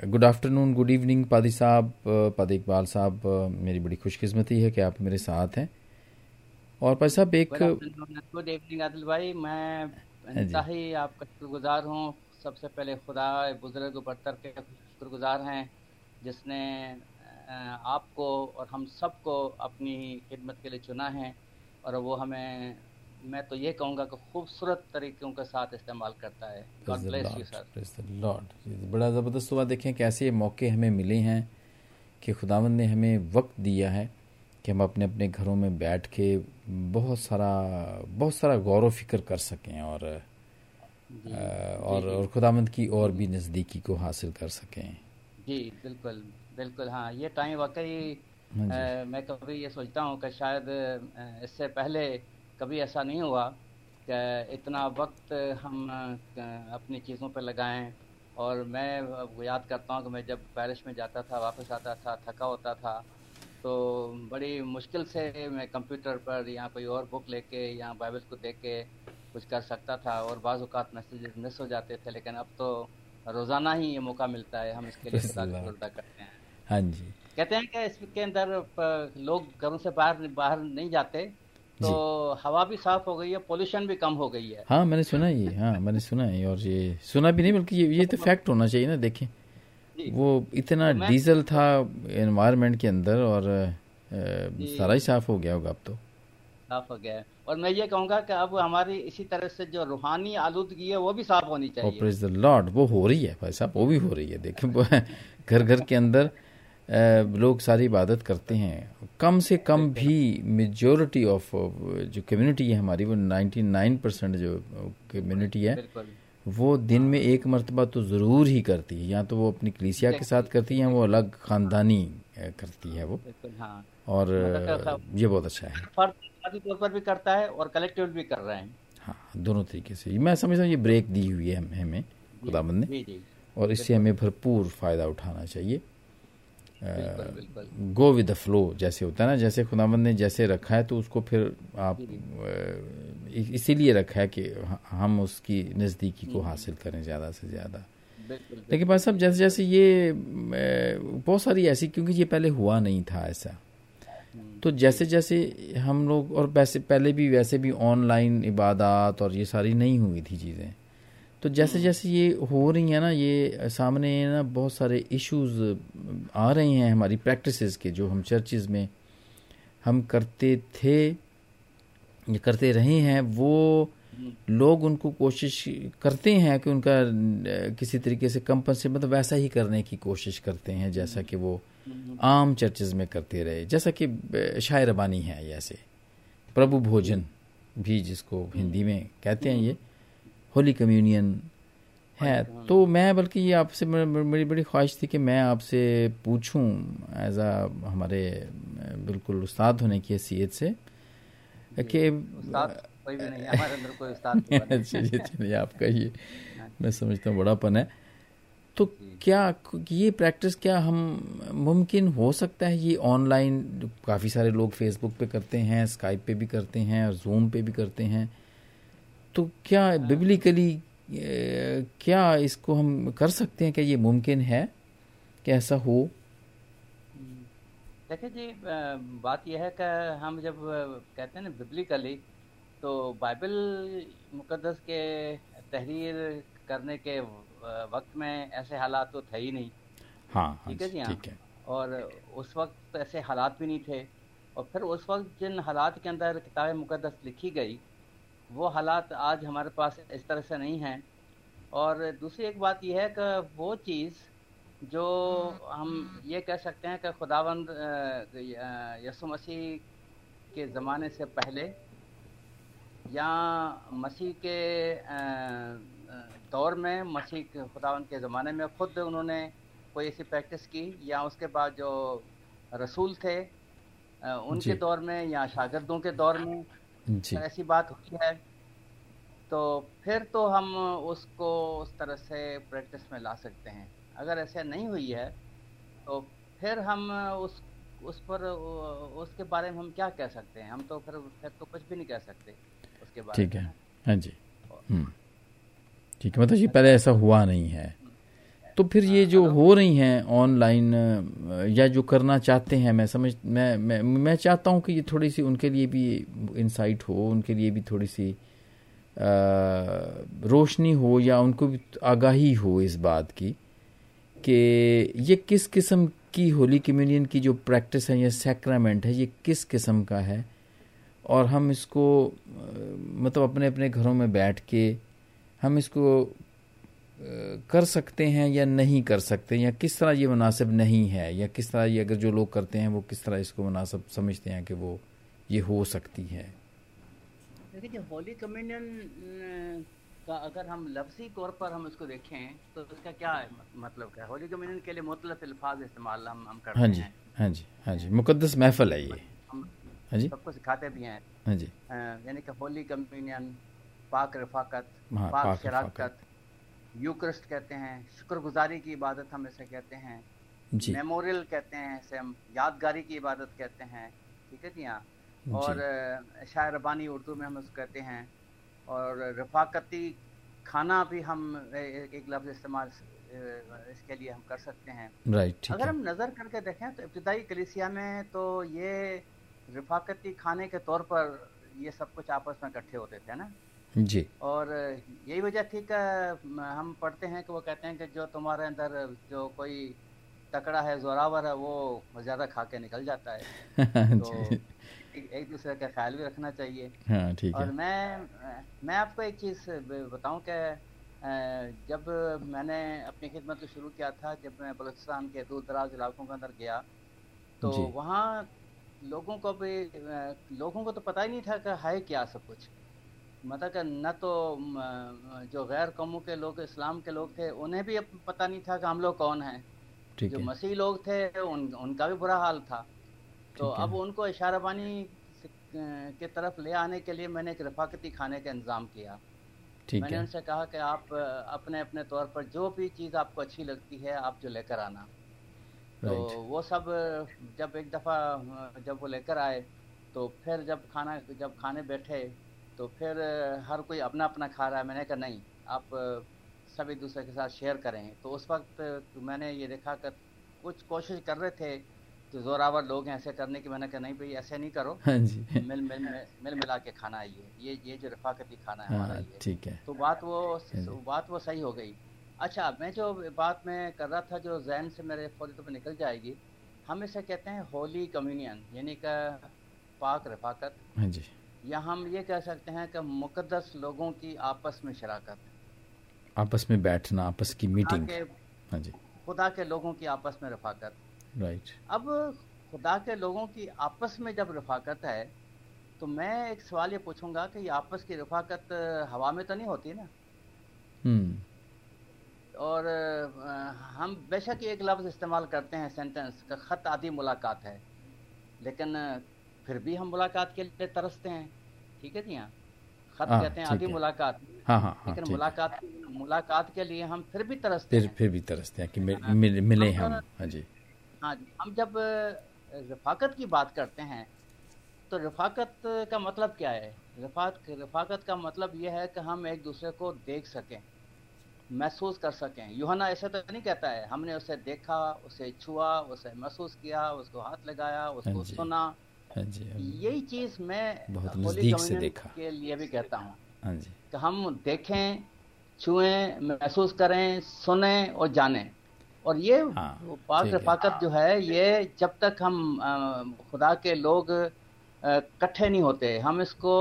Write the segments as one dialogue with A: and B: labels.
A: Good afternoon good evening पादी साहब पादी इकबाल साहब मेरी बड़ी खुशकिस्मती है कि आप मेरे साथ हैं। और पादी साहब एक
B: गुड इवनिंग आदिल भाई। मैं हाँ ही आपका शुक्रगुजार हूँ। सबसे पहले खुदा बुज़ुर्ग बरतर के शुक्रगुजार हैं जिसने आपको और हम सबको अपनी खिदमत के लिए चुना है और वो हमें मैं तो ये कहूँगा कि खूबसूरत तरीक़ों के साथ इस्तेमाल करता है।
A: लॉर्ड बड़ा ज़बरदस्त हुआ देखें कैसे मौके हमें मिले हैं कि खुदावंद ने हमें वक्त दिया है कि हम अपने अपने घरों में बैठ के बहुत सारा बहुत सारा गौर व फ़िक्र कर सकें और जी, और जी, और खुदावंद की और भी नज़दीकी को हासिल कर सकें।
B: जी बिल्कुल बिल्कुल हाँ ये टाइम वाकई हाँ मैं कभी ये सोचता हूँ कि शायद इससे पहले कभी ऐसा नहीं हुआ कि इतना वक्त हम अपनी चीज़ों पर लगाएँ। और मैं याद करता हूँ कि मैं जब पेरिस में जाता था वापस आता था थका होता था तो बड़ी मुश्किल से मैं कंप्यूटर पर या कोई और बुक लेके या बाइबल को देख के कुछ कर सकता था और बाज़ात मैसेज मिस हो जाते थे। लेकिन अब तो रोज़ाना ही ये मौका मिलता है हम इसके लिए करते हैं।
A: हाँ जी।
B: कहते हैं कि इसके अंदर लोग घरों से बाहर बाहर नहीं जाते तो हवा भी साफ़ हो गई है पोल्यूशन भी कम हो गई है।
A: हाँ मैंने सुना ये हाँ मैंने सुना है और ये सुना भी नहीं बल्कि ये ये तो फैक्ट होना चाहिए ना देखें। वो इतना तो डीजल था एनवायरनमेंट के अंदर और सारा ही साफ़ हो गया होगा अब तो।
B: साफ़ हो गया और मैं ये कहूँगा कि अब हमारी इसी तरह से जो रूहानी आलूदगी है वो भी साफ़ होनी चाहिए।
A: लॉर्ड वो हो रही है भाई साहब वो भी हो रही है देखें घर घर के अंदर लोग सारी इबादत करते हैं। कम से कम भी मेजोरिटी ऑफ़ जो कम्युनिटी है हमारी वो 99 परसेंट जो कम्युनिटी है वो दिन में एक मरतबा तो ज़रूर ही करती है। या तो वो अपनी कलीसिया के साथ करती है या वो अलग ख़ानदानी करती है वो। हाँ। और ये बहुत अच्छा है।
B: तौर पर भी करता है और कलेक्टिव भी कर रहे हैं।
A: हाँ दोनों तरीके से। मैं समझता हूँ ये ब्रेक दी हुई है हमें खुदाबंद ने। और इससे हमें भरपूर फ़ायदा उठाना चाहिए। गो विद द फ्लो जैसे होता है ना जैसे खुदाबंद ने जैसे रखा है तो उसको फिर आप इसीलिए रखा है कि हम उसकी नज़दीकी को हासिल करें ज़्यादा से ज़्यादा। लेकिन भाई साहब जैसे जैसे ये बहुत सारी ऐसी क्योंकि ये पहले हुआ नहीं था ऐसा। हम्म। तो जैसे जैसे हम लोग और वैसे पहले भी वैसे भी ऑनलाइन इबादत और ये सारी नहीं हुई थी चीज़ें। तो जैसे जैसे ये हो रही है ना ये सामने ना बहुत सारे इश्यूज़ आ रहे हैं हमारी प्रैक्टिसेस के जो हम चर्चिज़ में हम करते थे ये करते रहे हैं वो लोग उनको कोशिश करते हैं कि उनका किसी तरीके से कंपनसे मतलब वैसा ही करने की कोशिश करते हैं जैसा कि वो आम चर्चेज में करते रहे। जैसा कि शायर रबानी है ऐसे। प्रभु भोजन भी जिसको हिंदी में कहते हैं ये होली कम्युनियन है। तो मैं बल्कि ये आपसे मेरी बड़ी ख्वाहिश थी कि मैं आपसे पूछूँ एज आ हमारे बिल्कुल उस्ताद होने की हैसियत से कि चलिए चलिए आपका ये मैं समझता हूँ बड़ापन है। तो क्या ये प्रैक्टिस क्या हम मुमकिन हो सकता है? ये ऑनलाइन काफ़ी सारे लोग फेसबुक पे करते हैं स्काइप पे भी करते हैं और जूम पे भी करते हैं। तो क्या बिबलिकली क्या इसको हम कर सकते हैं? क्या ये मुमकिन है कि ऐसा हो?
B: देखिए जी बात यह है कि हम जब कहते हैं ना बिबलिकली तो बाइबल मुकदस के तहरीर करने के वक्त में ऐसे हालात तो थे ही नहीं।
A: हाँ, हाँ ठीक है जी हाँ।
B: और उस वक्त ऐसे हालात भी नहीं थे। और फिर उस वक्त जिन हालात के अंदर किताब मुकदस लिखी गई वो हालात आज हमारे पास इस तरह से नहीं हैं। और दूसरी एक बात यह है कि वो चीज़ जो हम ये कह सकते हैं कि खुदावंद यसु मसीह के ज़माने से पहले या मसीह के दौर में मसीह खुदावंद के ज़माने में खुद उन्होंने कोई ऐसी प्रैक्टिस की या उसके बाद जो रसूल थे उनके दौर में या शागिर्दों के दौर में ऐसी बात होती है तो फिर तो हम उसको उस तरह से प्रैक्टिस में ला सकते हैं। अगर ऐसे नहीं हुई है तो फिर हम उस उस पर उसके बारे में हम क्या कह सकते हैं? हम तो फिर फिर तो कुछ भी नहीं कह सकते उसके बारे
A: ठीक है। हाँ जी। हम्म। ठीक है मतलब जी पहले ऐसा हुआ नहीं है। तो फिर ये जो हो रही हैं ऑनलाइन या जो करना चाहते हैं मैं समझ मैं मैं मैं चाहता हूँ कि ये थोड़ी सी उनके लिए भी इंसाइट हो उनके लिए भी थोड़ी सी रोशनी हो या उनको भी आगाही हो इस बात की कि ये किस किस्म की होली कम्युनियन की जो प्रैक्टिस है या सैक्रामेंट है ये किस किस्म का है? और हम इसको मतलब अपने अपने घरों में बैठ के हम इसको कर सकते हैं या नहीं कर सकते या किस तरह ये मुनासिब नहीं है? या किस तरह ये अगर जो लोग करते हैं वो किस तरह इसको मुनासिब समझते हैं कि वो ये हो सकती है?
B: देखिए होली कम्युनियन का अगर हम लफ्जी तौर पर हम इसको देखें तो उसका क्या है मतलब क्या होली कम्युनियन के लिए मुतलफ अल्फाज इस्तेमाल हम हम करते
A: हाँ जी, हाँ। जी हाँ जी। मुकद्दस महफल है ये।
B: हाँ जी। सबको सिखाते भी हैं।
A: हाँ जी।
B: यानी कि होली कम्युनियन पाक रफाकत हाँ, पाक शराकत यूक्रिस्ट कहते हैं शुक्रगुजारी की इबादत हम इसे कहते हैं मेमोरियल कहते हैं इसे हम यादगारी की इबादत कहते हैं ठीक है जी हाँ? और शायर रबानी उर्दू में हम उसको कहते हैं और रफाकती खाना भी हम एक, एक लफ्ज़ इस्तेमाल इसके लिए हम कर सकते हैं।
A: राइट
B: अगर हम नज़र करके देखें तो इब्तदाई कलिसिया में तो ये रफाकती खाने के तौर पर ये सब कुछ आपस में इकट्ठे होते थे ना?
A: जी।
B: और यही वजह थी कि हम पढ़ते हैं कि वो कहते हैं कि जो तुम्हारे अंदर जो कोई तकड़ा है जोरावर है वो ज़्यादा खा के निकल जाता है। तो एक दूसरे का ख्याल भी रखना चाहिए।
A: हाँ, ठीक
B: और है। मैं मैं आपको एक चीज़ बताऊँ कि जब मैंने अपनी खिदमत को शुरू किया था जब मैं बलूचिस्तान के दूर दराज इलाकों के अंदर गया तो वहाँ लोगों को भी लोगों को तो पता ही नहीं था कि है क्या सब कुछ। मतलब कि न तो जो गैर कौमों के लोग इस्लाम के लोग थे उन्हें भी पता नहीं था कि हम लोग कौन हैं। जो है। मसीह लोग थे उन उनका भी बुरा हाल था। तो अब उनको इशारा बानी के तरफ़ ले आने के लिए मैंने एक रफाकती खाने का इंतज़ाम किया। मैंने उनसे कहा कि आप अपने अपने तौर पर जो भी चीज़ आपको अच्छी लगती है आप जो लेकर आना। तो वो सब जब एक दफ़ा जब वो लेकर आए तो फिर जब खाना जब खाने बैठे तो फिर हर कोई अपना अपना खा रहा है। मैंने कहा नहीं आप सभी दूसरे के साथ शेयर करें। तो उस वक्त तो मैंने ये देखा कि कुछ कोशिश कर रहे थे तो जोरावर लोग हैं ऐसे करने की। मैंने कहा नहीं भाई ऐसे नहीं करो।
A: हाँ जी।
B: मिल मिल मिल मिला के खाना है ये ये ये जो रफाकती खाना है हमारा हाँ, ये।
A: ठीक है।
B: तो बात वो हाँ बात वो सही हो गई। अच्छा मैं जो बात मैं कर रहा था जो जहन से मेरे फौरी तौर पर निकल जाएगी हम इसे कहते हैं होली कम्युनियन यानी का पाक रफाकत।
A: हाँ जी।
B: या हम ये कह सकते हैं कि मुकदस लोगों की आपस में शराकत
A: आपस में बैठना आपस की मीटिंग। हाँ जी।
B: खुदा के लोगों की आपस में रफाकत।
A: राइट
B: अब खुदा के लोगों की आपस में जब रफाकत है तो मैं एक सवाल ये पूछूँगा कि ये आपस की रफाकत हवा में तो नहीं होती ना?
A: हम्म।
B: और हम बेशक एक लफ्ज़ इस्तेमाल करते हैं सेंटेंस का ख़त आदि मुलाकात है लेकिन फिर भी हम मुलाकात के लिए तरसते हैं। ठीक है जी हाँ। खत हाँ, कहते हैं आदि मुलाकात।
A: हाँ, हाँ, हाँ,
B: लेकिन मुलाकात मुलाकात के लिए हम फिर भी तरसते
A: फिर फिर भी तरसते हैं कि मिल, हाँ, मिले हम हाँ जी।
B: हाँ जी हम जब रफाकत की बात करते हैं तो रफाकत का मतलब क्या है? रफाक रफाकत का मतलब यह है कि हम एक दूसरे को देख सकें महसूस कर सकें। यूहना ऐसे तो नहीं कहता है हमने उसे देखा उसे छुआ उसे महसूस किया उसको हाथ लगाया उसको सुना
A: हाँ जी, हाँ
B: यही चीज़ मैं
A: बहुत नज़दीक से देखा।
B: के लिए भी कहता हूँ
A: हाँ जी।
B: कि हम देखें छुएँ महसूस करें सुने और जाने। और ये हाँ, पाक रफाकत जो है ये जब तक हम खुदा के लोग इकट्ठे नहीं होते हम इसको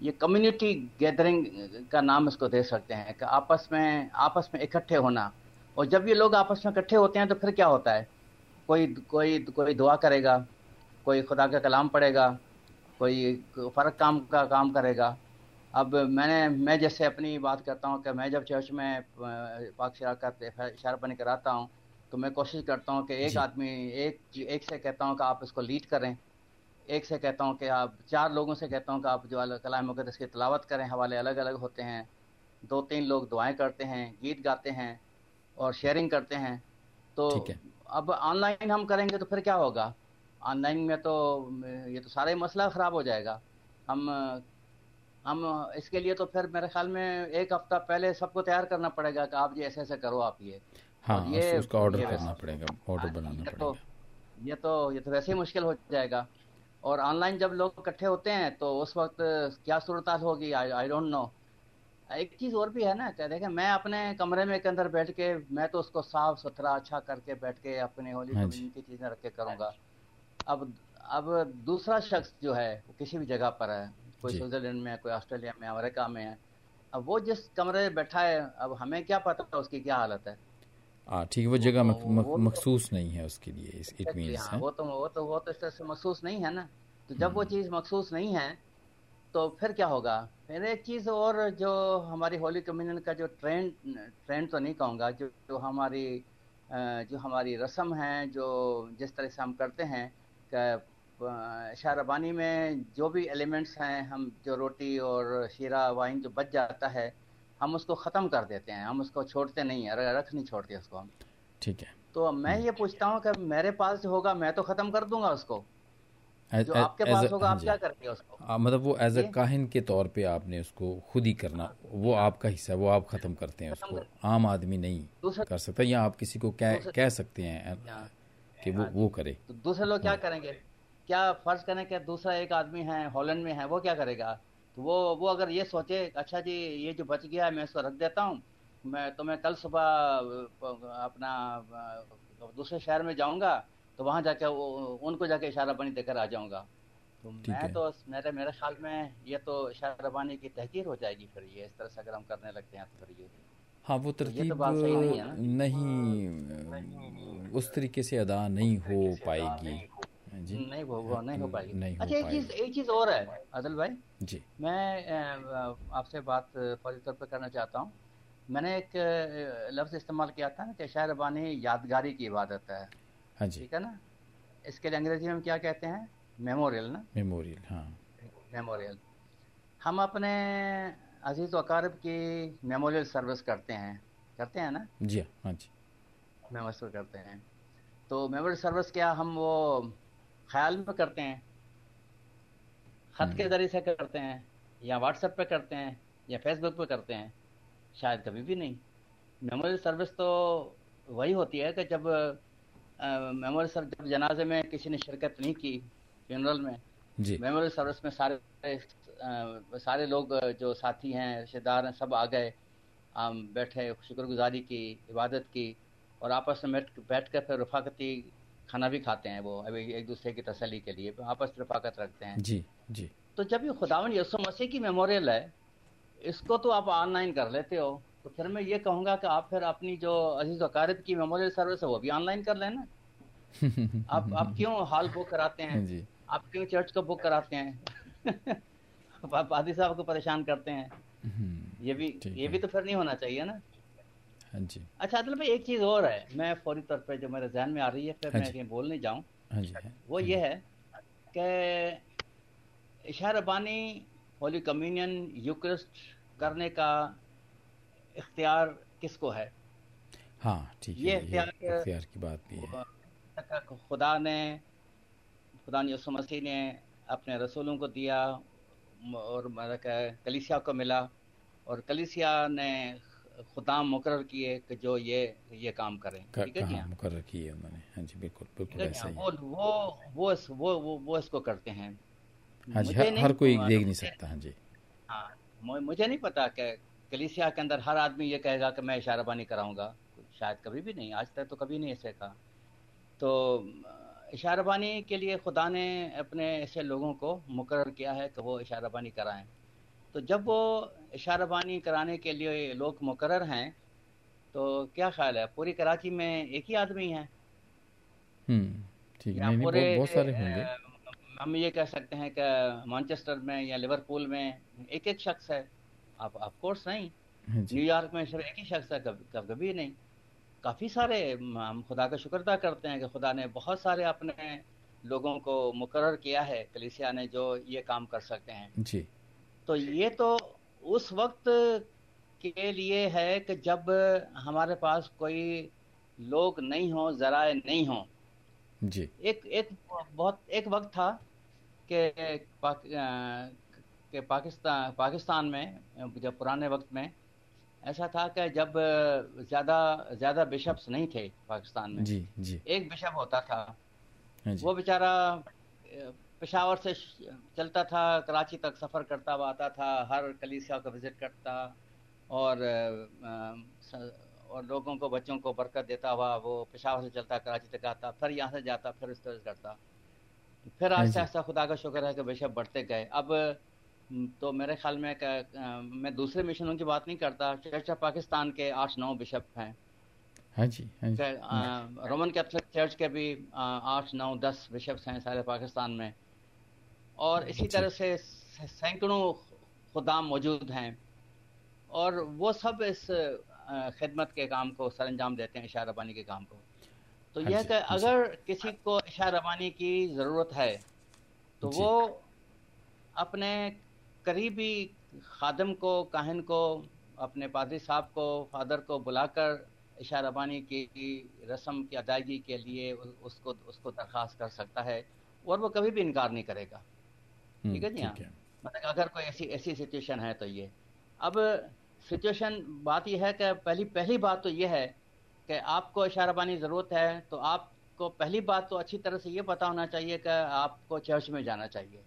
B: ये कम्युनिटी गैदरिंग का नाम इसको दे सकते हैं कि आपस में आपस में इकट्ठे होना। और जब ये लोग आपस में इकट्ठे होते हैं तो फिर क्या होता है? कोई कोई कोई दुआ करेगा। कोई खुदा का कलाम पढ़ेगा कोई फ़र्क काम का काम करेगा। अब मैंने मैं जैसे अपनी बात करता हूँ कि मैं जब चर्च में पाक शराकत इशारा पानी कराता हूँ तो मैं कोशिश करता हूँ कि एक आदमी एक एक से कहता हूँ कि आप इसको लीड करें। एक से कहता हूँ कि आप चार लोगों से कहता हूँ कि आप जो कलाम मुकदस की तलावत करें हवाले अलग अलग होते हैं। दो तीन लोग दुआएँ करते हैं गीत गाते हैं और शेयरिंग करते हैं। तो अब ऑनलाइन हम करेंगे तो फिर क्या होगा? ऑनलाइन में तो ये तो सारा ही मसला ख़राब हो जाएगा। हम हम इसके लिए तो फिर मेरे ख्याल में एक हफ़्ता पहले सबको तैयार करना पड़ेगा कि आप ये ऐसे ऐसे करो आप ये।
A: हाँ ये उसका ऑर्डर करना पड़ेगा ऑर्डर हाँ, बनाना तो पड़ेगा।
B: तो, ये तो ये तो वैसे ही मुश्किल हो जाएगा। और ऑनलाइन जब लोग इकट्ठे होते हैं तो उस वक्त क्या सूरत होगी? आई डोंट नो एक चीज़ और भी है ना क्या देखें मैं अपने कमरे में के अंदर बैठ के मैं तो उसको साफ़ सुथरा अच्छा करके बैठ के अपने होली हाँ की चीज़ें रख के करूँगा। अब अब दूसरा शख्स जो है वो किसी भी जगह पर है। कोई स्विट्जरलैंड में है कोई ऑस्ट्रेलिया में अमेरिका में है। अब वो जिस कमरे में बैठा है अब हमें क्या पता उसकी क्या हालत है?
A: हाँ ठीक है वो जगह तो मखसूस नहीं है उसके लिए इट मींस
B: हाँ, वो तो वो तो वो तो इस तरह से महसूस नहीं है ना। तो जब वो हम्म। चीज़ मखसूस नहीं है तो फिर क्या होगा? फिर एक चीज़ और जो हमारी होली कम्युनियन का जो ट्रेंड ट्रेंड तो नहीं कहूँगा जो जो हमारी जो हमारी रस्म है जो जिस तरह से हम करते हैं शाहरबानी में जो भी एलिमेंट्स हैं हम जो रोटी और शीरा वाइन जो बच जाता है हम उसको ख़त्म कर देते हैं। हम उसको छोड़ते नहीं है रख नहीं छोड़ते उसको हम।
A: ठीक है।
B: तो मैं ये पूछता हूँ कि मेरे पास जो होगा मैं तो ख़त्म कर दूँगा उसको? जो आपके पास होगा आप क्या करते हैं उसको?
A: आ, मतलब वो एज ए काहिन के तौर पे आपने उसको खुद ही करना वो आपका हिस्सा वो आप खत्म करते हैं उसको। आम आदमी नहीं कर सकता या आप किसी को कह कह सकते हैं। कि वो वो करे।
B: तो दूसरे लोग क्या हाँ। करेंगे? क्या फ़र्ज़ करें कि दूसरा एक आदमी है हॉलैंड में है वो क्या करेगा? तो वो वो अगर ये सोचे अच्छा जी ये जो बच गया है मैं इसको रख देता हूँ मैं तो मैं कल सुबह अपना दूसरे शहर में जाऊँगा तो वहाँ जाके उनको जाके इशारा पानी देकर आ जाऊँगा। तो मैं तो मेरे मेरे ख्याल में ये तो इशारा पानी की तहकीर हो जाएगी फिर ये इस तरह से अगर हम करने लगते हैं तो फिर ये।
A: हाँ वो तो तरतीब तो नहीं, नहीं उस तरीके से अदा नहीं हो पाएगी।
B: जी। नहीं वो वो नहीं हो पाएगी। नहीं अच्छा एक चीज़ एक चीज़ और है अदल भाई।
A: जी।
B: मैं आपसे बात फौरी तौर पर करना चाहता हूँ। मैंने एक लफ्ज इस्तेमाल किया था ना कि शायर बानी यादगारी की इबादत है।
A: हाँ जी।
B: ठीक है ना? इसके लिए अंग्रेज़ी में हम क्या कहते हैं? मेमोरियल ना?
A: मेमोरियल हाँ।
B: मेमोरियल। हम अपने अज़ीज़ वकारब की मेमोरियल सर्विस करते हैं। करते हैं ना?
A: जी हाँ जी।
B: मेमोरियल करते हैं। तो मेमोरियल सर्विस क्या हम वो ख्याल में करते हैं? खत के हम्म। ज़रिए से करते हैं या व्हाट्सएप पे करते हैं या फेसबुक पे करते हैं? शायद कभी भी नहीं। मेमोरियल सर्विस तो वही होती है कि जब मेमोरियल सर्विस जब जनाजे में किसी ने शिरकत नहीं की फ्यूनरल में मेमोरियल सर्विस में सारे सारे लोग जो साथी हैं रिश्तेदार हैं सब आ गए। हम बैठे शुक्रगुजारी की इबादत की और आपस में बैठ कर फिर रफाकती खाना भी खाते हैं वो अभी एक दूसरे की तसली के लिए आपस में रफाकत रखते हैं।
A: जी जी।
B: तो जब ये खुदावन यसु मसीह की मेमोरियल है इसको तो आप ऑनलाइन कर लेते हो तो फिर मैं ये कहूँगा कि आप फिर अपनी जो अज़ीज़ वकारत की मेमोरियल सर्विस है वो भी ऑनलाइन कर लेना। आप आप क्यों हॉल बुक कराते हैं? जी। आप क्यों चर्च को बुक कराते हैं? आप आदि साहब को परेशान करते हैं। हम्म, ये भी ये भी तो फिर नहीं होना चाहिए ना?
A: हाँ जी।
B: अच्छा अदल भाई एक चीज़ और है। मैं फौरी तौर पर जो मेरे जहन में आ रही है फिर हाँ मैं कहीं बोल नहीं जाऊँ।
A: हाँ जी
B: वो ये है कि इशार बानी होली कम्युनियन यूक्रिस्ट करने का इख्तियार किसको है?
A: हाँ ठीक है ये इख्तियार की बात भी है।
B: खुदा ने खुदा यसु मसीह ने अपने रसूलों को दिया और कलिसिया को मिला और कलिसिया ने खुदाम मुकर किए कि जो ये ये काम करें।
A: ठीक है जी? मुकर किए उन्होंने? हाँ जी बिल्कुल बिल्कुल ऐसा ही।
B: वो वो वो वो वो, वो इसको करते हैं।
A: हाँ जी हर, हर कोई देख नहीं सकता हाँ जी।
B: हाँ मुझे नहीं पता कि कलिसिया के अंदर हर आदमी ये कहेगा कि मैं इशाराबानी कराऊँगा। शायद कभी भी नहीं आज तक तो कभी नहीं ऐसे कहा। तो इशाराबानी के लिए खुदा ने अपने ऐसे लोगों को मुकर किया है कि वो इशाराबानी कराएँ। तो जब वो इशाराबानी कराने के लिए लोग मुकर हैं तो क्या ख्याल है? पूरी कराची में एक ही आदमी है?
A: हम्म, ठीक है। पूरे बहुत सारे होंगे।
B: हम ये कह सकते हैं कि मैनचेस्टर में या लिवरपूल में एक एक शख्स है। आप ऑफ़ कोर्स नहीं। हाँ न्यूयॉर्क में सिर्फ़ एक ही शख्स है कभी कभी नहीं। काफ़ी सारे हम खुदा का शुक्र अदा करते हैं कि खुदा ने बहुत सारे अपने लोगों को मुकर किया है कलिसिया ने जो ये काम कर सकते हैं।
A: जी।
B: तो ये तो उस वक्त के लिए है कि जब हमारे पास कोई लोग नहीं हो जराए नहीं हो।
A: जी।
B: एक एक बहुत एक वक्त था कि कि पाकिस्तान पाकिस्तान में जब पुराने वक्त में ऐसा था कि जब ज़्यादा ज़्यादा बिशप्स नहीं थे पाकिस्तान में
A: जी जी।
B: एक बिशप होता था।
A: हाँ जी।
B: वो बेचारा पेशावर से चलता था कराची तक सफ़र करता हुआ आता था हर कलीसिया को विज़िट करता और और लोगों को बच्चों को बरकत देता हुआ वो पेशावर से चलता कराची तक आता फिर यहाँ से जाता फिर इस तरह से करता। फिर
A: हाँ
B: आहिस्ता आहिस्ता खुदा का शुक्र है कि बिशप बढ़ते गए। अब तो मेरे ख्याल में मैं दूसरे मिशनों की बात नहीं करता चर्च ऑफ़ पाकिस्तान के आठ नौ बिशप हैं।
A: हाँ जी हाँ जी।
B: अ, रोमन कैथोलिक चर्च के भी आठ नौ दस बिशप्स हैं सारे पाकिस्तान में। और इसी तरह से सैकड़ों खुदाम मौजूद हैं। और वो सब इस खिदमत के काम को सर अंजाम देते हैं इशारा रबानी के काम को। तो
A: हाँ
B: यह कि
A: हाँ
B: अगर किसी को इशारा रबानी की ज़रूरत है तो वो अपने करीबी खादम को काहन को अपने पादरी साहब को फादर को बुलाकर इशारा रबानी की रस्म की अदायगी के लिए उसको उसको दरख्वास्त कर सकता है और वो कभी भी इनकार नहीं करेगा।
A: हम्म,
B: ठीक है जी हाँ? मतलब अगर कोई ऐसी ऐसी सिचुएशन है तो ये। अब सिचुएशन बात यह है कि पहली पहली बात तो ये है कि आपको इशारा बानी ज़रूरत है तो आपको पहली बात तो अच्छी तरह से ये पता होना चाहिए कि आपको चर्च में जाना चाहिए।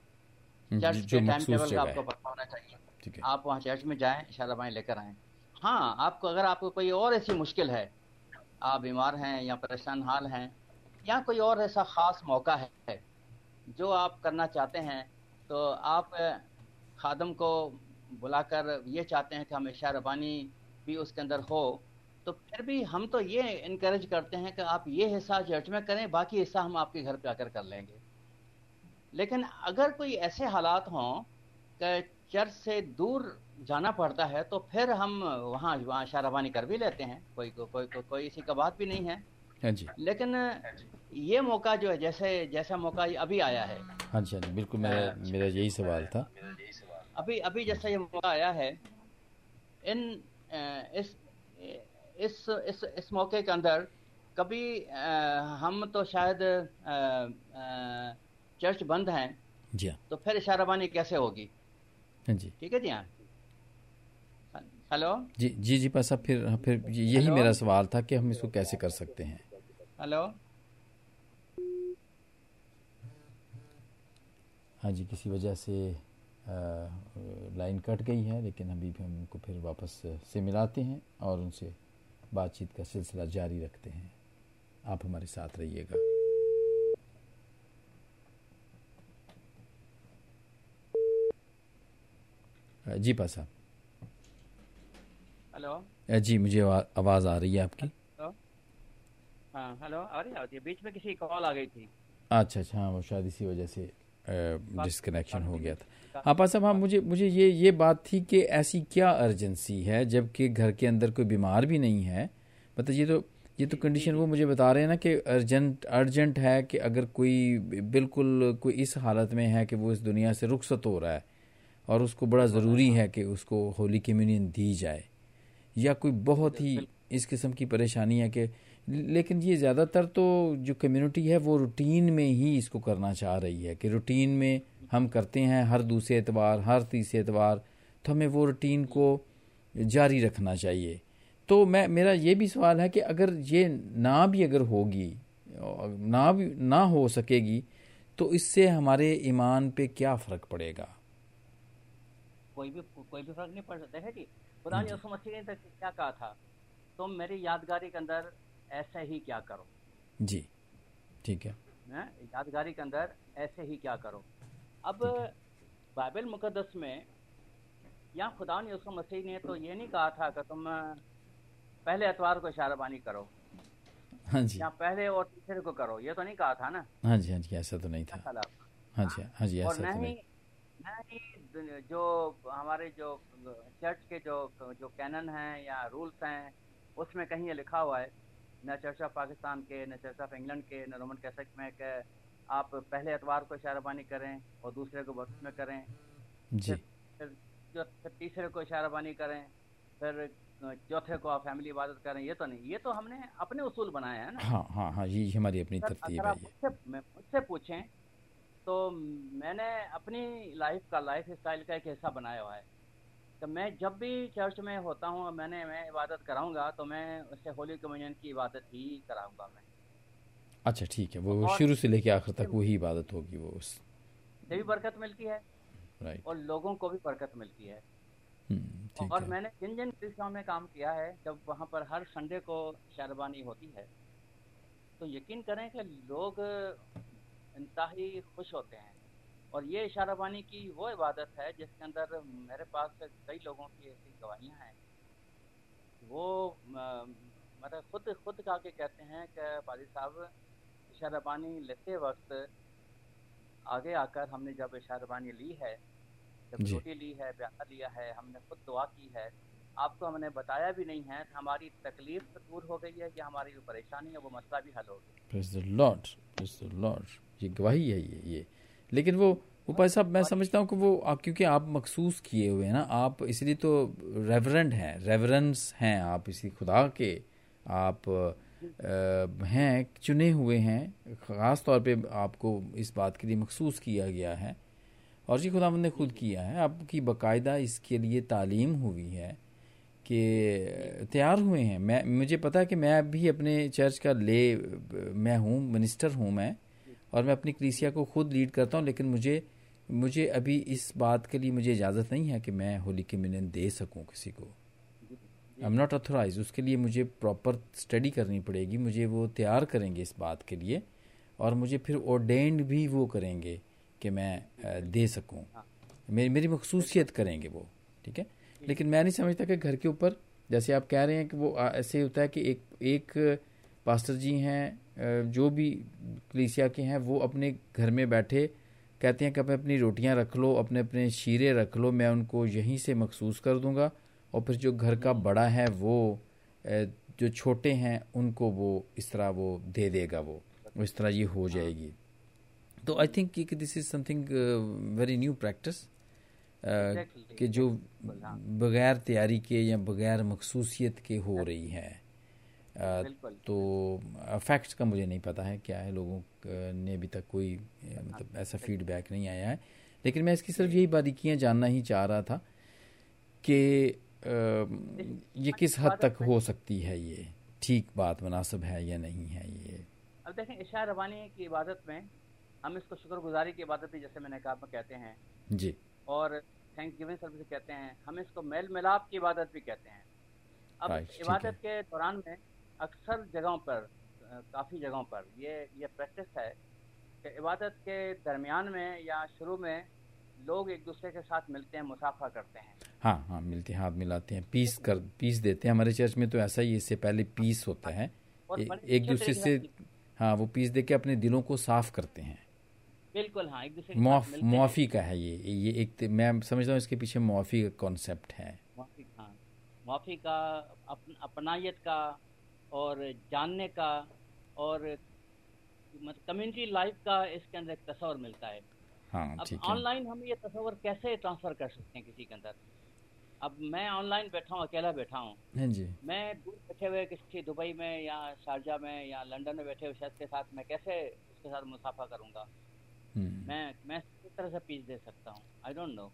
B: चर्च के टाइम टेबल का आपको पता होना चाहिए। आप वहाँ चर्च में जाएँ इशारा बानी लेकर आए। हाँ आपको अगर आपको कोई और ऐसी मुश्किल है आप बीमार हैं या परेशान हाल हैं या कोई और ऐसा ख़ास मौका है जो आप करना चाहते हैं तो आप खादम को बुलाकर ये चाहते हैं कि हम इशा रबानी भी उसके अंदर हो तो फिर भी हम तो ये इनक्रेज करते हैं कि आप ये हिस्सा चर्च में करें बाकी हिस्सा हम आपके घर पे आकर कर लेंगे। लेकिन अगर कोई ऐसे हालात हों कि चर्च से दूर जाना पड़ता है तो फिर हम वहाँ वहाँ इशा रबानी कर भी लेते हैं। कोई कोई कोई, कोई, कोई इसी का बात भी नहीं है।
A: हाँ जी।
B: लेकिन ये मौका जो है जैसे जैसा मौका अभी आया है।
A: हाँ जी हाँ जी बिल्कुल मेरा मेरा यही सवाल था।
B: अभी अभी जैसा ये मौका आया है इन इस इस इस इस मौके के अंदर कभी अ, हम तो शायद अ, अ, चर्च बंद हैं
A: जी हाँ।
B: तो फिर इशाराबानी कैसे होगी?
A: जी।
B: ठीक है जी हाँ। हेलो?
A: जी जी जी पासा फिर हाँ, फिर यही? मेरा सवाल था कि हम इसको कैसे कर सकते हैं।
B: हेलो?
A: हाँ जी किसी वजह से लाइन कट गई है लेकिन अभी भी हम उनको फिर वापस से मिलाते हैं और उनसे बातचीत का सिलसिला जारी रखते हैं। आप हमारे साथ रहिएगा। जी पासा।
B: हेलो।
A: जी मुझे आवाज़ आ रही है आपकी।
B: हेलो। हाँ हेलो आ रही है बीच में किसी कॉल आ गई थी।
A: अच्छा अच्छा हाँ वो शायद इसी वजह से डिस्कनेक्शन हो गया था। हाँ पा साहब हाँ मुझे मुझे ये ये बात थी कि ऐसी क्या अर्जेंसी है जबकि घर के अंदर कोई बीमार भी नहीं है? मतलब ये तो ये तो कंडीशन वो मुझे बता रहे हैं ना कि अर्जेंट अर्जेंट है कि अगर कोई बिल्कुल कोई इस हालत में है कि वो इस दुनिया से रुखसत हो रहा है। और उसको बड़ा ज़रूरी है कि उसको होली कम्युनियन दी जाए। या कोई बहुत ही इस किस्म की परेशानी है कि लेकिन ये ज़्यादातर तो जो कम्युनिटी है वो रूटीन में ही इसको करना चाह रही है कि रूटीन में हम करते हैं हर दूसरे एतवार हर तीसरे एतवार तो हमें वो रूटीन को जारी रखना चाहिए। तो मैं मेरा ये भी सवाल है कि अगर ये ना भी अगर होगी ना भी ना हो सकेगी तो इससे हमारे ईमान पे क्या फ़र्क पड़ेगा?
B: कोई भी कोई भी फ़र्क नहीं पड़ सकता है जी? खुदा ने उसको मसीह ने क्या कहा था? तुम तो मेरी यादगारी के अंदर ऐसे ही क्या करो?
A: जी ठीक है।
B: हैं? यादगारी के अंदर ऐसे ही क्या करो? अब बाइबल मुकदस में यहाँ खुदा ने उसको मसीह ने तो ये नहीं कहा था कि तुम पहले एतवार को इशाराबानी करो।
A: हाँ जी।
B: या पहले और तीसरे को करो ये तो नहीं कहा था ना?
A: हाँ जी हाँ जी ऐसा तो नहीं था। हाँ जी हाँ जी
B: और
A: ऐसा
B: न
A: तो
B: ही
A: नहीं।
B: न ही दुन- जो हमारे जो चर्च के जो जो कैनन हैं या रूल्स हैं उसमें कहीं ये लिखा हुआ है न चर्च ऑफ़ पाकिस्तान के न चर्च ऑफ़ इंग्लैंड के न रोमन कैथलिक में कि आप पहले एतवार को इशाराबानी करें और दूसरे को वक्त में करें।
A: जी।
B: फिर जो फिर तीसरे को इशाराबानी करें फिर चौथे को आप फैमिली इबादत करें ये तो नहीं ये तो हमने अपने उसूल बनाए हैं ना।
A: हाँ हाँ हाँ ये हमारी अपनी तरतीब है
B: मुझसे पूछें तो मैंने अपनी लाइफ का लाइफ स्टाइल का एक हिस्सा बनाया हुआ है। तो मैं जब भी चर्च में होता हूँ मैंने मैं इबादत कराऊँगा तो मैं उससे होली कम्युनियन की इबादत ही कराऊँगा मैं।
A: अच्छा ठीक है। वो शुरू से लेके आखिर तक वही इबादत होगी वो उस
B: भी बरकत मिलती है।
A: राइट
B: और लोगों को भी बरकत मिलती है।
A: हम्म,
B: और मैंने जिन जिन कृष्णों में काम किया है जब वहाँ पर हर संडे को शहरबानी होती है तो यकीन करें कि लोग इंतहाई खुश होते हैं। और ये इशाराबानी की वो इबादत है जिसके अंदर मेरे पास कई लोगों की ऐसी गवाहियाँ हैं। वो मतलब खुद खुद का के कहते हैं कि पाजी साहब इशाराबानी लेते वक्त आगे आकर हमने जब इशाराबानी ली है जब रोटी ली है प्यासा लिया है हमने खुद दुआ की है आपको हमने बताया भी नहीं है हमारी तकलीफ़ दूर हो गई है या हमारी जो परेशानी है वो मसला भी हल हो
A: गया। ये गवाही है ये ये। लेकिन वो भाई साहब, मैं समझता हूँ कि वो आप, क्योंकि आप मखसूस किए हुए हैं ना, आप इसलिए तो रेवरेंट हैं रेवरेंस हैं आप इसी खुदा के। आप हैं, चुने हुए हैं, ख़ास तौर पे आपको इस बात के लिए मखसूस किया गया है। और जी खुदा ने खुद किया है, आपकी बाकायदा इसके लिए तालीम हुई है कि तैयार हुए हैं। मैं, मुझे पता है कि मैं भी अपने चर्च का ले, मैं हूँ मिनिस्टर हूँ मैं। और मैं अपनी क्रीसिया को खुद लीड करता हूँ, लेकिन मुझे मुझे अभी इस बात के लिए मुझे इजाज़त नहीं है कि मैं होली के मिलन दे सकूँ किसी को। आई एम नॉट अथोराइज उसके लिए मुझे प्रॉपर स्टडी करनी पड़ेगी, मुझे वो तैयार करेंगे इस बात के लिए, और मुझे फिर ओडेंड भी वो करेंगे कि मैं दे सकूँ। मेरी मेरी मखसूसियत करेंगे वो, ठीक है? लेकिन मैं नहीं समझता कि घर के ऊपर, जैसे आप कह रहे हैं कि वो ऐसे होता है कि एक एक पास्टर जी हैं जो भी कलीसिया के हैं वो अपने घर में बैठे कहते हैं कि अपने अपनी रोटियाँ रख लो अपने अपने शीरे रख लो मैं उनको यहीं से मखसूस कर दूँगा। और फिर जो घर का बड़ा है वो जो छोटे हैं उनको वो इस तरह वो दे देगा वो इस तरह ये हो जाएगी। तो आई थिंक कि this is something very new practice कि जो बगैर तैयारी के या बगैर मखसूसियत के हो। रही है। तो फैक्ट्स का मुझे नहीं पता है क्या है लोगों ने अभी तक कोई मतलब ऐसा फीडबैक नहीं आया है। लेकिन मैं इसकी सिर्फ़ यही बारीकियाँ जानना ही चाह रहा था कि ये किस हद तक हो सकती है ये? ठीक बात मुनासिब है या नहीं है ये?
B: अब देखें इशा रवानी की इबादत में हम इसको शुक्रगुजारी की इबादत भी जैसे मैंने कहा कहते हैं।
A: जी।
B: और थैंक गिविंग सर्विस कहते हैं। हम इसको मेल मिलाप की इबादत भी कहते हैं। अब इबादत के दौरान में अक्सर जगहों पर काफ़ी जगहों पर ये ये प्रैक्टिस है कि इबादत के दरमियान में या शुरू में लोग एक दूसरे के साथ मिलते हैं मुसाफा करते हैं।
A: हाँ हाँ मिलते हैं हाथ मिलाते हैं पीस कर पीस देते हैं। हमारे चर्च में तो ऐसा ही इससे पहले पीस होता है। ए, एक दूसरे से हाँ वो पीस दे के अपने दिलों को साफ़ करते हैं।
B: बिल्कुल हाँ एक दूसरे
A: मुआफ मुआफ़ी का है ये ये एक मैं समझता हूँ इसके पीछे मुआफ़ी का कॉन्सेप्ट है।
B: मुआफ़ी हाँ मुआफ़ी का अप, अपनायत का और जानने का और मतलब कम्युनिटी लाइफ का इसके अंदर एक तस्वर मिलता है।
A: हाँ
B: अब ऑनलाइन हम ये तस्वर कैसे ट्रांसफ़र कर सकते हैं किसी के अंदर? अब मैं ऑनलाइन बैठा हूँ अकेला बैठा हूँ।
A: हाँ
B: मैं दूर बैठे हुए किसी दुबई में या शारजा में या लंदन में बैठे हुए शख्स के साथ मैं कैसे उसके साथ मुसाफा करूँगा? हम्म। मैं मैं किस तरह से पीस दे सकता हूँ? आई डोंट नो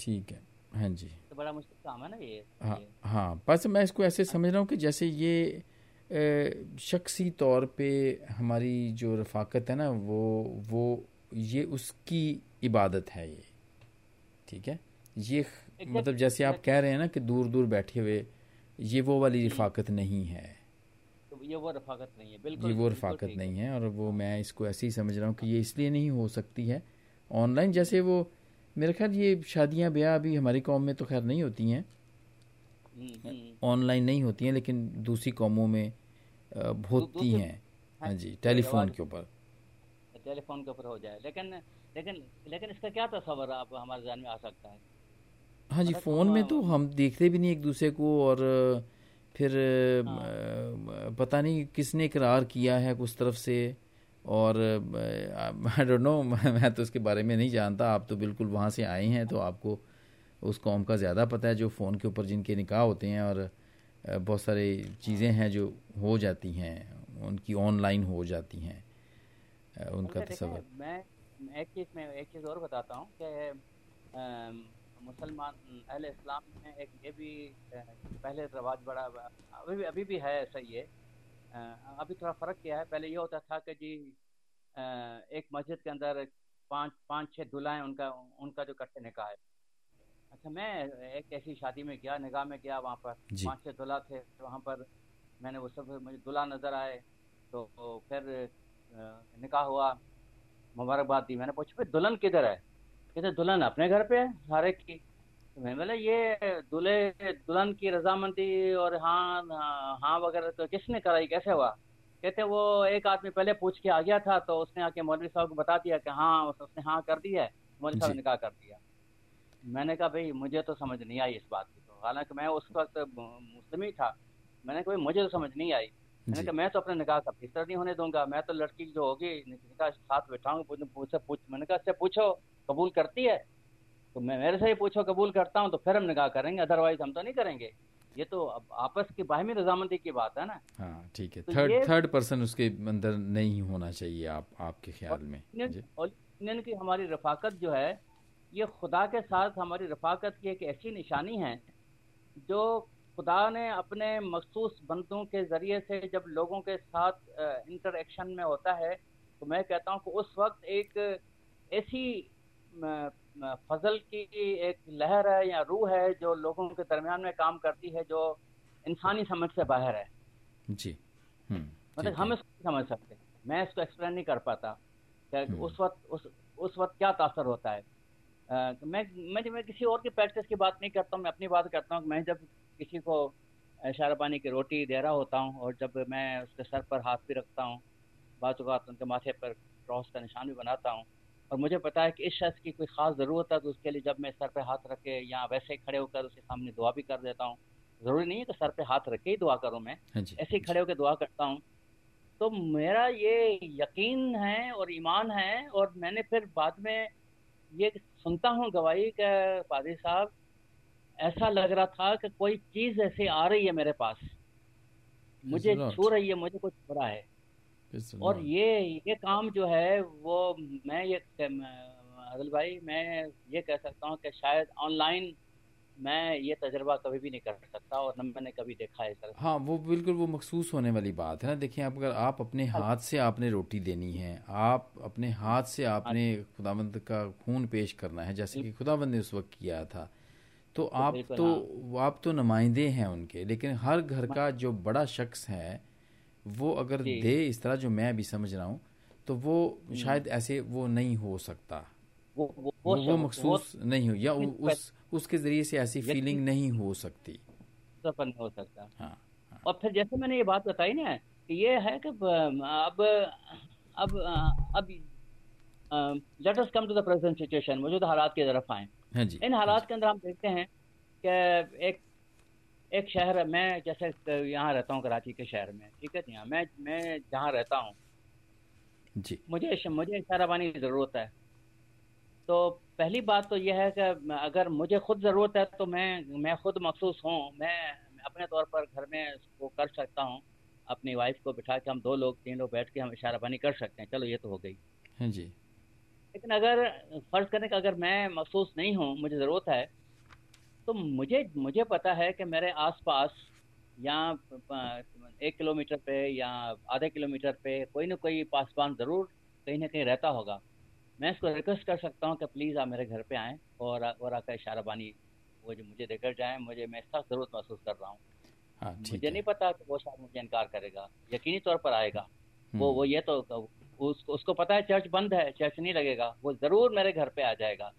A: ठीक है। हाँ जी।
B: तो बड़ा मुश्किल काम है ना ये?
A: हाँ हाँ बस मैं इसको ऐसे समझ रहा हूँ कि जैसे ये शख्सी तौर पे हमारी जो रफाकत है ना वो वो ये उसकी इबादत है ये। ठीक है? ये मतलब जैसे आप कह रहे हैं ना कि दूर दूर बैठे हुए ये वो वाली रफाकत नहीं है।
B: तो ये वो रफाकत नहीं है बिल्कुल
A: ये वो रफाकत नहीं है और वो मैं इसको ऐसे ही समझ रहा हूँ कि ये इसलिए नहीं हो सकती है। ऑनलाइन जैसे वो मेरे ख्याल ये शादियाँ ब्याह अभी हमारी कौम में तो खैर नहीं होती हैं। ऑनलाइन नहीं होती हैं लेकिन दूसरी कौमों में होती हैं। हाँ, हाँ जी टेलीफोन के ऊपर।
B: टेलीफोन के ऊपर हो जाए लेकिन लेकिन लेकिन इसका क्या तस्वर आप हमारे जान में आ सकता है?
A: हाँ जी फ़ोन में तो हम देखते भी नहीं एक दूसरे को और फिर हाँ। पता नहीं किसने करार किया है उस तरफ़ से और आई डोंट नो मैं तो उसके बारे में नहीं जानता आप तो बिल्कुल वहाँ से आए हैं तो आपको उस कौम का ज़्यादा पता है जो फ़ोन के ऊपर जिनके निकाह होते हैं और बहुत सारी चीज़ें हैं जो हो जाती हैं उनकी ऑनलाइन हो जाती हैं उनका तस्वर।
B: मैं एक चीज़ मैं एक चीज़ और बताता हूँ कि मुसलमान अहल इस्लाम में एक ये भी पहले रवाज बड़ा अभी भी अभी भी है ऐसा ही है। अभी थोड़ा फ़र्क किया है पहले ये होता था कि जी एक मस्जिद के अंदर पाँच पाँच छह दुल्हा उनका उनका जो कट्टे निकाह है। अच्छा मैं एक ऐसी शादी में गया निगाह में गया वहाँ पर। पाँच छह दुल्हा थे वहाँ पर। मैंने वो सब मुझे दुल्हा नज़र आए तो फिर निकाह हुआ मुबारकबाद दी। मैंने पूछा फिर दुल्हन किधर है? कहते दुल्हन अपने घर पे है सारे की। तो मैं बोला ये दुल्हे दुल्हन की रजामंदी और हाँ हाँ वगैरह तो किसने कराई कैसे हुआ? कहते वो एक आदमी पहले पूछ के आ गया था तो उसने आके मौलवी साहब को बता दिया कि हाँ उसने हाँ कर दिया है। मौलवी साहब ने निकाह कर दिया। मैंने कहा भाई मुझे तो समझ नहीं आई इस बात की तो। हालाँकि मैं उस वक्त मुस्लिम ही था। मैंने कहा मुझे तो समझ नहीं आई। मैंने कहा मैं तो अपने निकाह का फ़िक्र नहीं होने दूँगा। मैं तो लड़की जो होगी निकाह साथ बैठाऊँगा पूछ पूछ मैंने कहा पूछो कबूल करती है? तो मैं मेरे से ही पूछो कबूल करता हूँ तो फिर हम निकाह करेंगे अदरवाइज़ हम तो नहीं करेंगे। ये तो अब आपस की बाहमी रजामंदी की बात है ना?
A: हाँ ठीक है। थर्ड थर्ड पर्सन उसके अंदर नहीं होना चाहिए आप आपके ख्याल में।
B: इंडियन की हमारी रफाकत जो है ये खुदा के साथ हमारी रफाकत की एक ऐसी निशानी है जो खुदा ने अपने मखसूस बंदों के ज़रिए से जब लोगों के साथ इंटरेक्शन में होता है तो मैं कहता हूँ कि उस वक्त एक ऐसी फजल की एक लहर है या रूह है जो लोगों के दरमियान में काम करती है जो इंसानी समझ से बाहर है।
A: जी।
B: हम्म, मतलब हम इसको समझ सकते। मैं इसको एक्सप्लेन नहीं कर पाता हम्म। उस वक्त उस उस वक्त क्या तासर होता है। आ, मैं मैं मैं किसी और की प्रैक्टिस की बात नहीं करता हूँ मैं अपनी बात करता हूँ। मैं जब किसी को इशारा पानी की रोटी दे रहा होता हूँ और जब मैं उसके सर पर हाथ भी रखता हूँ बात उनके माथे पर क्रॉस का निशान भी बनाता हूँ और मुझे पता है कि इस शख्स की कोई ख़ास ज़रूरत है तो उसके लिए जब मैं सर पे हाथ रखे या वैसे ही खड़े होकर उसके सामने दुआ भी कर देता हूँ। ज़रूरी नहीं है कि सर पे हाथ रखे ही दुआ करूँ मैं। हाँ ऐसे ही खड़े होकर दुआ करता हूँ। तो मेरा ये यकीन है और ईमान है और मैंने फिर बाद में ये सुनता हूँ गवाही का पादी साहब ऐसा लग रहा था कि कोई चीज़ ऐसी आ रही है मेरे पास। मुझे छू रही है मुझे कुछ हो रहा है। और ये ये काम जो है वो मैं ये अदल भाई मैं ये कह सकता हूँ कि शायद ऑनलाइन मैं ये तजर्बा कभी भी नहीं कर सकता और न मैंने कभी देखा है सर
A: हाँ वो बिल्कुल वो मखसूस होने वाली बात है ना देखिए आप अगर आप अपने हाँ। हाथ से आपने रोटी देनी है आप अपने हाथ से आपने हाँ। खुदाबंद का खून पेश करना है जैसे कि खुदाबंद ने उस वक्त किया था तो आप तो हाँ। आप तो नुमाइंदे हैं उनके लेकिन हर घर का जो बड़ा शख्स है वो अगर दे इस तरह जो मैं अभी समझ रहा हूँ तो वो हम्म। शायद ऐसे वो नहीं हो सकता वो वो, वो, वो मखसूस नहीं हो या उस उसके ज़रिए से ऐसी फीलिंग नहीं हो सकती।
B: सफल नहीं हो सकता। हाँ, हाँ। और फिर जैसे मैंने ये बात बताई ना कि ये है कि अब अब अब let us come to the present situation मौजूदा हालात की तरफ़ आए। हाँ जी, इन हालात हाँ के अंदर हम देखते हैं कि एक एक शहर मैं जैसे यहाँ रहता हूँ कराची के शहर में ठीक है जी हाँ मैं मैं जहाँ रहता हूँ।
A: जी।
B: मुझे मुझे इशाराबानी की ज़रूरत है। तो पहली बात तो यह है कि अगर मुझे खुद ज़रूरत है तो मैं मैं खुद मखसूस हूँ। मैं अपने तौर पर घर में वो कर सकता हूँ। अपनी वाइफ को बिठा के हम दो लोग तीन लोग बैठ के हम इशारा इशाराबानी कर सकते हैं। चलो ये तो हो गई।
A: हाँ जी।
B: लेकिन अगर फ़र्ज़ करने का अगर मैं मखसूस नहीं हूँ मुझे ज़रूरत है तो मुझे मुझे पता है कि मेरे आसपास या एक किलोमीटर पे या आधे किलोमीटर पे कोई ना कोई पासवान ज़रूर कहीं ना कहीं रहता होगा। मैं इसको रिक्वेस्ट कर सकता हूँ कि प्लीज़ आप मेरे घर पे आएँ और और आकर इशारा बानी वो जो मुझे देकर जाएँ मुझे मैं सख्त ज़रूरत महसूस कर रहा हूँ।
A: हाँ,
B: मुझे नहीं पता कि वो शायद मुझे इनकार करेगा यकीनी तौर पर आएगा। वो हम्म। वो ये तो उस, उसको पता है चर्च बंद है चर्च नहीं लगेगा वो ज़रूर मेरे घर पे आ जाएगा।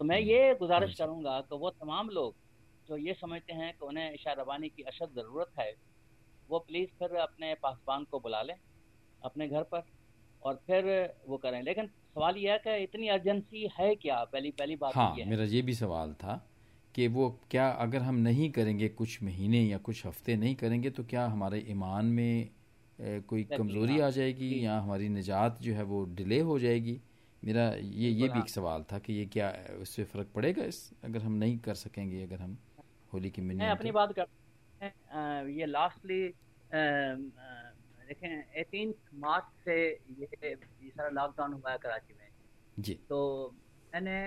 B: तो मैं ये गुजारिश करूँगा कि वो तमाम लोग जो ये समझते हैं कि उन्हें इशा रवानी की अशद ज़रूरत है वो प्लीज़ फिर अपने पासबान को बुला लें अपने घर पर और फिर वो करें। लेकिन सवाल यह है कि इतनी अर्जेंसी है क्या? पहली पहली बात
A: हाँ ये मेरा ये भी सवाल था कि वो क्या अगर हम नहीं करेंगे कुछ महीने या कुछ हफ़्ते नहीं करेंगे तो क्या हमारे ईमान में ए, कोई कमज़ोरी हाँ। आ जाएगी या हमारी निजात जो है वो डिले हो जाएगी? मेरा ये ये भी एक सवाल था कि ये क्या उससे फ़र्क पड़ेगा इस अगर हम नहीं कर सकेंगे अगर हम होली की मिलने
B: अपनी बात कर ये लास्टली देखें एटीन मार्च से ये ये सारा लॉकडाउन हुआ है कराची में।
A: जी।
B: तो मैंने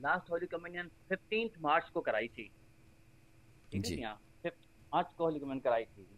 B: last holy communion fifteen March को कराई थी। ठीक है फिफ्थ मार्च को होली कम्युनियन कराई थी।